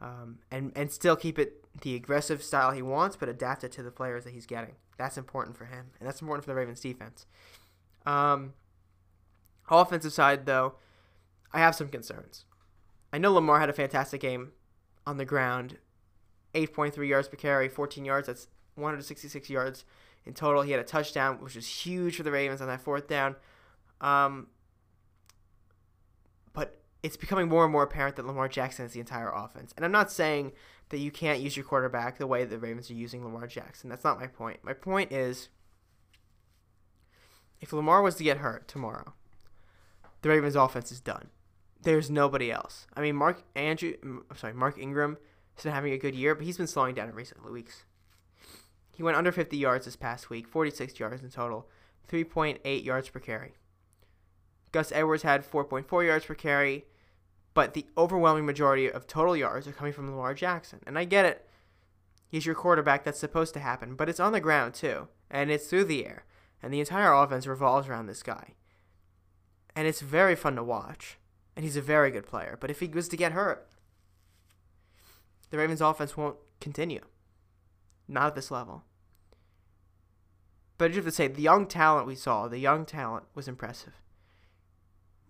um, and and still keep it the aggressive style he wants, but adapt it to the players that he's getting. That's important for him, and that's important for the Ravens defense. Um, offensive side, though, I have some concerns. I know Lamar had a fantastic game on the ground 8.3 yards per carry, 14 yards. That's 166 yards in total. He had a touchdown, which was huge for the Ravens on that fourth down. Um, but it's becoming more and more apparent that Lamar Jackson is the entire offense. And I'm not saying that you can't use your quarterback the way the Ravens are using Lamar Jackson. That's not my point. My point is if Lamar was to get hurt tomorrow, the Ravens offense is done. There's nobody else. I mean, Mark Andrew, I'm sorry, Mark Ingram has been having a good year, but he's been slowing down in recent weeks. He went under 50 yards this past week, 46 yards in total, 3.8 yards per carry. Gus Edwards had 4.4 yards per carry, but the overwhelming majority of total yards are coming from Lamar Jackson. And I get it. He's your quarterback. That's supposed to happen. But it's on the ground, too. And it's through the air. And the entire offense revolves around this guy. And it's very fun to watch. And he's a very good player. But if he was to get hurt, the Ravens offense won't continue. Not at this level. But I just have to say, the young talent we saw, the young talent was impressive.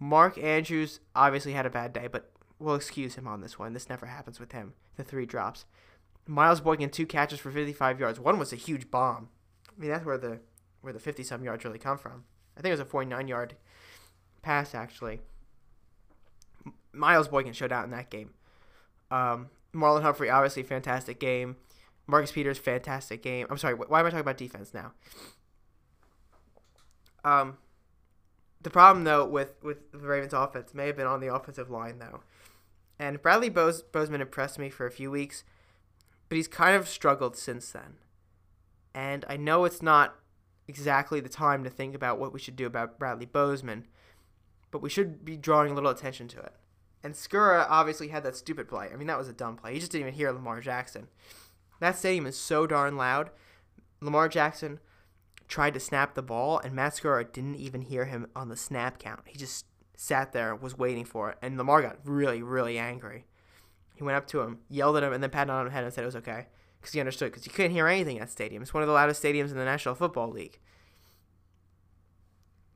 Mark Andrews obviously had a bad day, but we'll excuse him on this one. This never happens with him. The three drops. Miles Boykin two catches for 55 yards. One was a huge bomb. I mean, that's where the where the 50 some yards really come from. I think it was a 49 yard pass actually. Miles Boykin showed out in that game. Um, Marlon Humphrey, obviously fantastic game. Marcus Peters, fantastic game. I'm sorry, why am I talking about defense now? Um, the problem though with with the Ravens offense may have been on the offensive line though, and Bradley Bose, Bozeman impressed me for a few weeks, but he's kind of struggled since then. And I know it's not exactly the time to think about what we should do about Bradley Bozeman, but we should be drawing a little attention to it. And Skura obviously had that stupid play. I mean, that was a dumb play. He just didn't even hear Lamar Jackson. That stadium is so darn loud. Lamar Jackson tried to snap the ball, and Matt Skura didn't even hear him on the snap count. He just sat there, was waiting for it, and Lamar got really, really angry. He went up to him, yelled at him, and then patted on his head and said it was okay because he understood because you couldn't hear anything at stadium. It's one of the loudest stadiums in the National Football League.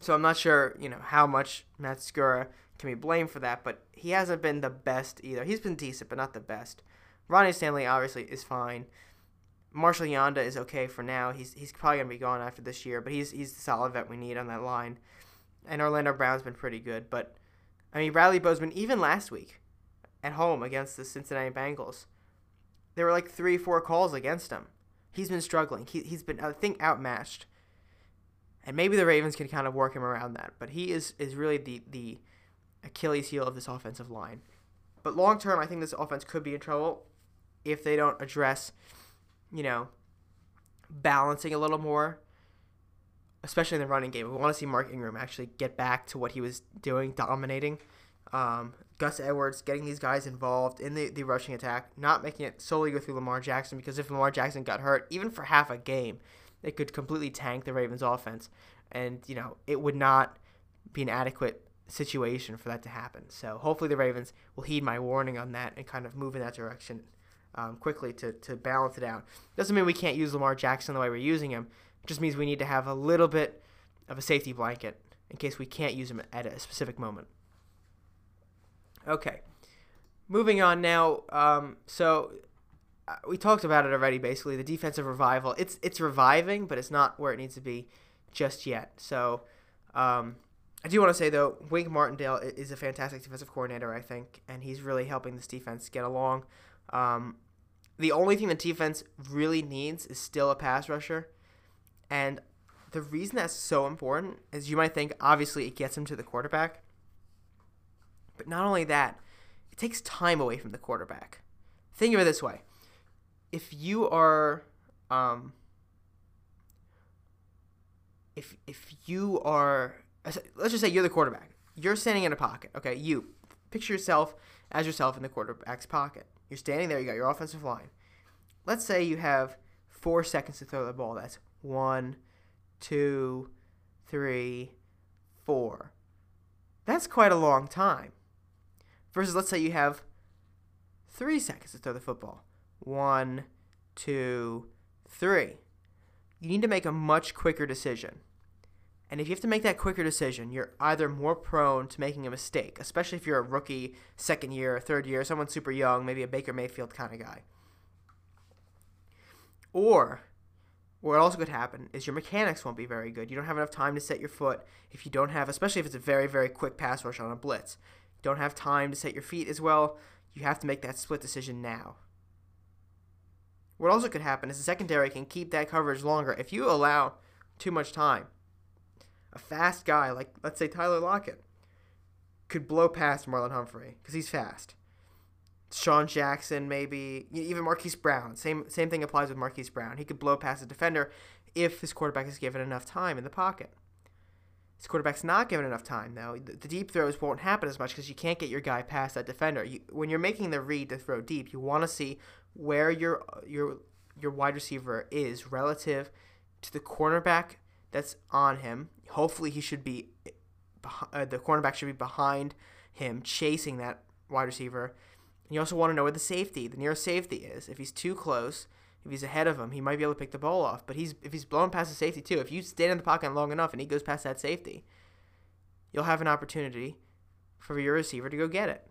So I'm not sure, you know, how much Matt Skura can be blamed for that, but he hasn't been the best either. He's been decent, but not the best. Ronnie Stanley obviously is fine. Marshal Yanda is okay for now. He's he's probably gonna be gone after this year, but he's he's the solid vet we need on that line. And Orlando Brown's been pretty good, but I mean Bradley Bozeman even last week at home against the Cincinnati Bengals, there were like three four calls against him. He's been struggling. He he's been I think outmatched. And maybe the Ravens can kind of work him around that, but he is is really the the Achilles heel of this offensive line. But long term, I think this offense could be in trouble if they don't address, you know, balancing a little more, especially in the running game. We want to see Mark Ingram actually get back to what he was doing, dominating. Um, Gus Edwards getting these guys involved in the, the rushing attack, not making it solely go through Lamar Jackson, because if Lamar Jackson got hurt, even for half a game, it could completely tank the Ravens offense. And, you know, it would not be an adequate situation for that to happen. So hopefully the Ravens will heed my warning on that and kind of move in that direction um, quickly to, to balance it out. Doesn't mean we can't use Lamar Jackson the way we're using him. It just means we need to have a little bit of a safety blanket in case we can't use him at a specific moment. Okay. Moving on now. Um, so uh, we talked about it already. Basically, the defensive revival. It's it's reviving, but it's not where it needs to be just yet. So um, I do want to say though, Wink Martindale is a fantastic defensive coordinator, I think, and he's really helping this defense get along. Um, the only thing the defense really needs is still a pass rusher, and the reason that's so important is you might think obviously it gets him to the quarterback, but not only that, it takes time away from the quarterback. Think of it this way: if you are, um, if if you are let's just say you're the quarterback. You're standing in a pocket. Okay, you picture yourself as yourself in the quarterback's pocket. You're standing there. You got your offensive line. let's say you have four seconds to throw the ball. That's one, two, three, four. That's quite a long time. Versus, let's say you have three seconds to throw the football. One, two, three. You need to make a much quicker decision. And if you have to make that quicker decision, you're either more prone to making a mistake, especially if you're a rookie, second year, third year, someone super young, maybe a Baker Mayfield kind of guy. Or what also could happen is your mechanics won't be very good. You don't have enough time to set your foot if you don't have, especially if it's a very, very quick pass rush on a blitz. You don't have time to set your feet as well. You have to make that split decision now. What also could happen is the secondary can keep that coverage longer if you allow too much time. A fast guy like, let's say, Tyler Lockett could blow past Marlon Humphrey because he's fast. Sean Jackson, maybe even Marquise Brown. Same same thing applies with Marquise Brown. He could blow past a defender if his quarterback is given enough time in the pocket. His quarterback's not given enough time though. The, deep throws won't happen as much because you can't get your guy past that defender. You, when you're making the read to throw deep, you want to see where your your your wide receiver is relative to the cornerback that's on him. Hopefully, he should be uh, the cornerback should be behind him, chasing that wide receiver you also want to know where the safety, the nearest safety is. If he's too close, if he's ahead of him, he might be able to pick the ball off. But he's if he's blown past the safety too, if you stand in the pocket long enough and he goes past that safety, you'll have an opportunity for your receiver to go get it.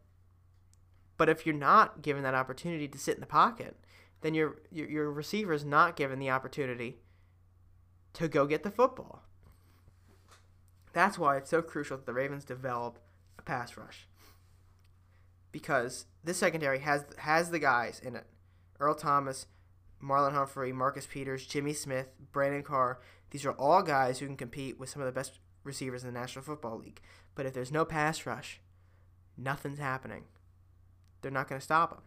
But if you're not given that opportunity to sit in the pocket, then your your, your receiver is not given the opportunity to go get the football. That's why it's so crucial that the Ravens develop a pass rush because this secondary has has the guys in it. Earl Thomas, Marlon Humphrey, Marcus Peters, Jimmy Smith, Brandon Carr. These are all guys who can compete with some of the best receivers in the National Football League. But if there's no pass rush, nothing's happening. They're not going to stop them.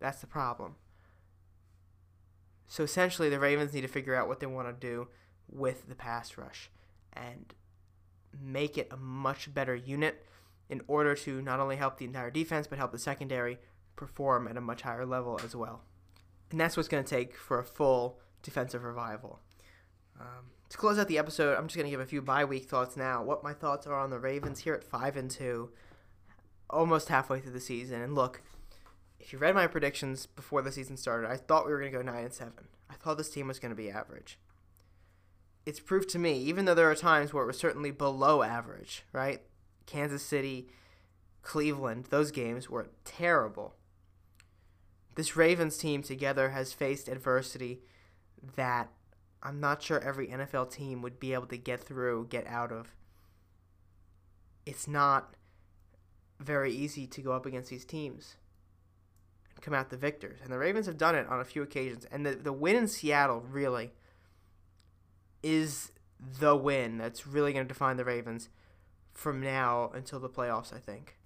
That's the problem. So essentially, the Ravens need to figure out what they want to do with the pass rush and make it a much better unit in order to not only help the entire defense, but help the secondary perform at a much higher level as well. And that's what's going to take for a full defensive revival. Um, to close out the episode, I'm just going to give a few bye week thoughts now. What my thoughts are on the Ravens here at 5 and 2, almost halfway through the season. And look, if you read my predictions before the season started, I thought we were going to go 9 and 7. I thought this team was going to be average. It's proved to me, even though there are times where it was certainly below average, right? Kansas City, Cleveland, those games were terrible. This Ravens team together has faced adversity that I'm not sure every NFL team would be able to get through, get out of. It's not very easy to go up against these teams and come out the victors. And the Ravens have done it on a few occasions. And the, the win in Seattle really is the win that's really going to define the Ravens from now until the playoffs, I think.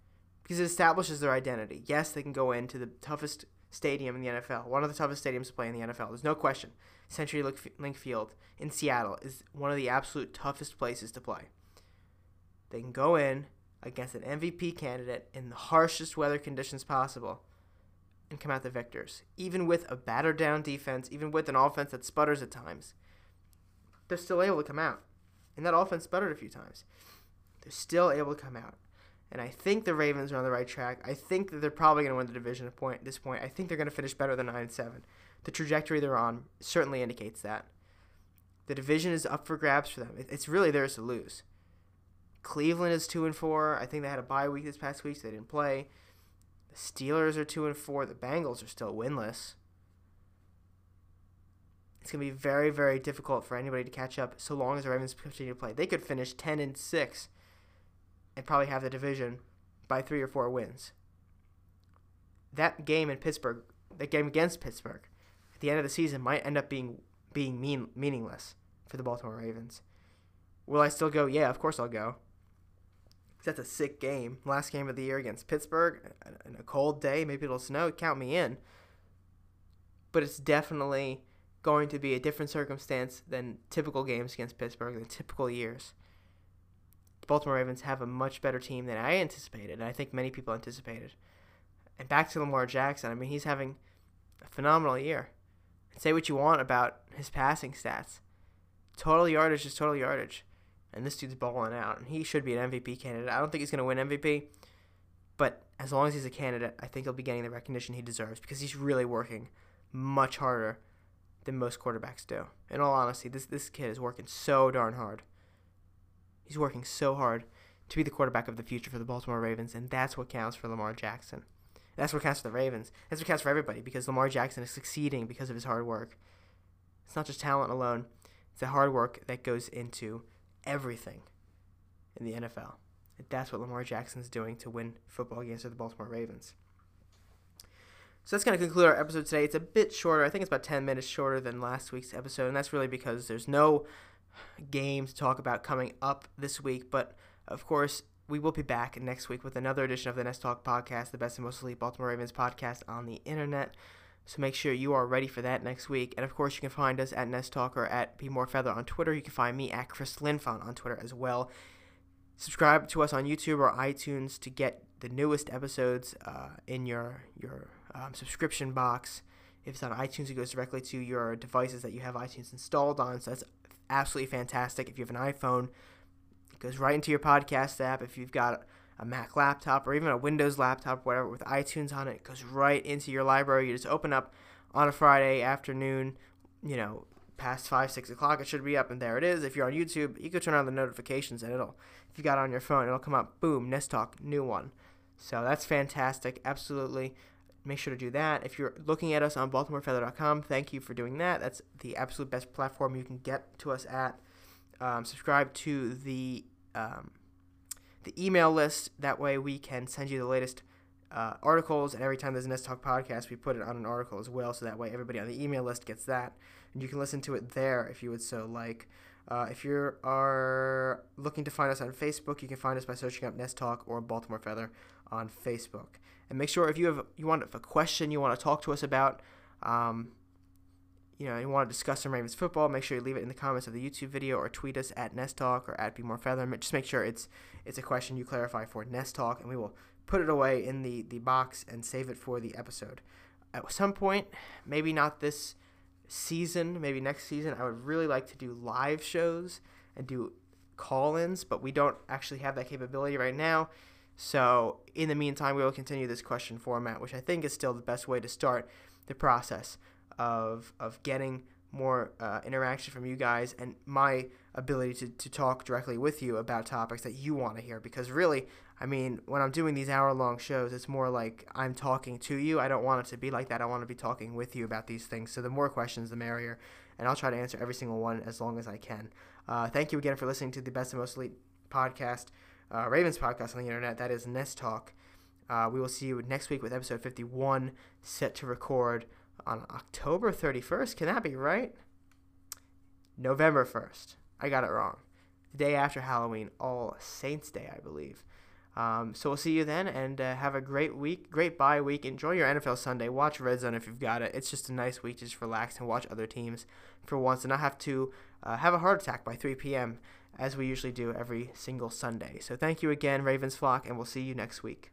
Because it establishes their identity. Yes, they can go into the toughest stadium in the NFL, one of the toughest stadiums to play in the NFL. There's no question. CenturyLink Field in Seattle is one of the absolute toughest places to play. They can go in against an MVP candidate in the harshest weather conditions possible and come out the victors. Even with a battered down defense, even with an offense that sputters at times, they're still able to come out. And that offense sputtered a few times. They're still able to come out. And I think the Ravens are on the right track. I think that they're probably going to win the division at this point. I think they're going to finish better than 9 and 7. The trajectory they're on certainly indicates that. The division is up for grabs for them. It's really theirs to lose. Cleveland is 2 and 4. I think they had a bye week this past week, so they didn't play. The Steelers are 2 and 4. The Bengals are still winless. It's going to be very, very difficult for anybody to catch up so long as the Ravens continue to play. They could finish 10 and 6 and probably have the division by three or four wins. That game in Pittsburgh, that game against Pittsburgh, at the end of the season might end up being being mean meaningless for the Baltimore Ravens. Will I still go? Yeah, of course I'll go. That's a sick game. Last game of the year against Pittsburgh, in a cold day, maybe it'll snow. Count me in. But it's definitely going to be a different circumstance than typical games against Pittsburgh, than typical years. The Baltimore Ravens have a much better team than I anticipated, and I think many people anticipated. And back to Lamar Jackson, I mean, he's having a phenomenal year. Say what you want about his passing stats. Total yardage is total yardage. And this dude's balling out. And he should be an MVP candidate. I don't think he's going to win MVP. But as long as he's a candidate, I think he'll be getting the recognition he deserves because he's really working much harder than most quarterbacks do. In all honesty, this, this kid is working so darn hard. He's working so hard to be the quarterback of the future for the Baltimore Ravens, and that's what counts for Lamar Jackson. That's what counts for the Ravens. That's what counts for everybody because Lamar Jackson is succeeding because of his hard work. It's not just talent alone, it's the hard work that goes into everything in the NFL. And that's what Lamar Jackson's doing to win football games for the Baltimore Ravens. So that's going to conclude our episode today. It's a bit shorter. I think it's about 10 minutes shorter than last week's episode, and that's really because there's no game to talk about coming up this week. But of course, we will be back next week with another edition of the Nest Talk podcast, the best and most elite Baltimore Ravens podcast on the internet. So make sure you are ready for that next week. And of course, you can find us at Nest Talk or at Be More Feather on Twitter. You can find me at Chris Linfont on Twitter as well. Subscribe to us on YouTube or iTunes to get the newest episodes uh, in your your um, subscription box. If it's on iTunes, it goes directly to your devices that you have iTunes installed on. So that's absolutely fantastic. If you have an iPhone, it goes right into your podcast app. If you've got a Mac laptop or even a Windows laptop, whatever, with iTunes on it, it goes right into your library. You just open up on a Friday afternoon, you know, past five, six o'clock. It should be up, and there it is. If you're on YouTube, you can turn on the notifications, and it'll, if you got it on your phone, it'll come up. Boom, Nest Talk, new one. So that's fantastic. Absolutely. Make sure to do that. If you're looking at us on BaltimoreFeather.com, thank you for doing that. That's the absolute best platform you can get to us at. Um, subscribe to the um, the email list. That way, we can send you the latest uh, articles. And every time there's a Nest Talk podcast, we put it on an article as well. So that way, everybody on the email list gets that, and you can listen to it there if you would so like. Uh, if you are looking to find us on Facebook, you can find us by searching up Nest Talk or Baltimore Feather on Facebook. And make sure if you have you want a question you want to talk to us about, um, you know, you want to discuss some Ravens football, make sure you leave it in the comments of the YouTube video or tweet us at Nest Talk or at Be More Feather. Just make sure it's it's a question you clarify for Nest Talk, and we will put it away in the, the box and save it for the episode. At some point, maybe not this season, maybe next season, I would really like to do live shows and do call ins, but we don't actually have that capability right now. So, in the meantime, we will continue this question format, which I think is still the best way to start the process of of getting more uh, interaction from you guys and my ability to, to talk directly with you about topics that you want to hear. Because really i mean when i'm doing these hour long shows it's more like i'm talking to you. I don't want it to be like that. I want to be talking with you about these things. So the more questions the merrier. And i'll try to answer every single one as long as i can. Uh, thank you again for listening to the best and most elite podcast uh, ravens podcast on the internet that is nest talk uh, we will see you next week with episode 51 set to record on October 31st. Can that be right? November 1st. I got it wrong. The day after Halloween, All Saints Day, I believe. Um, so we'll see you then, and uh, have a great week, great bye week. Enjoy your NFL Sunday. Watch Red Zone if you've got it. It's just a nice week to just relax and watch other teams for once, and not have to uh, have a heart attack by 3 p.m. as we usually do every single Sunday. So thank you again, Ravens flock, and we'll see you next week.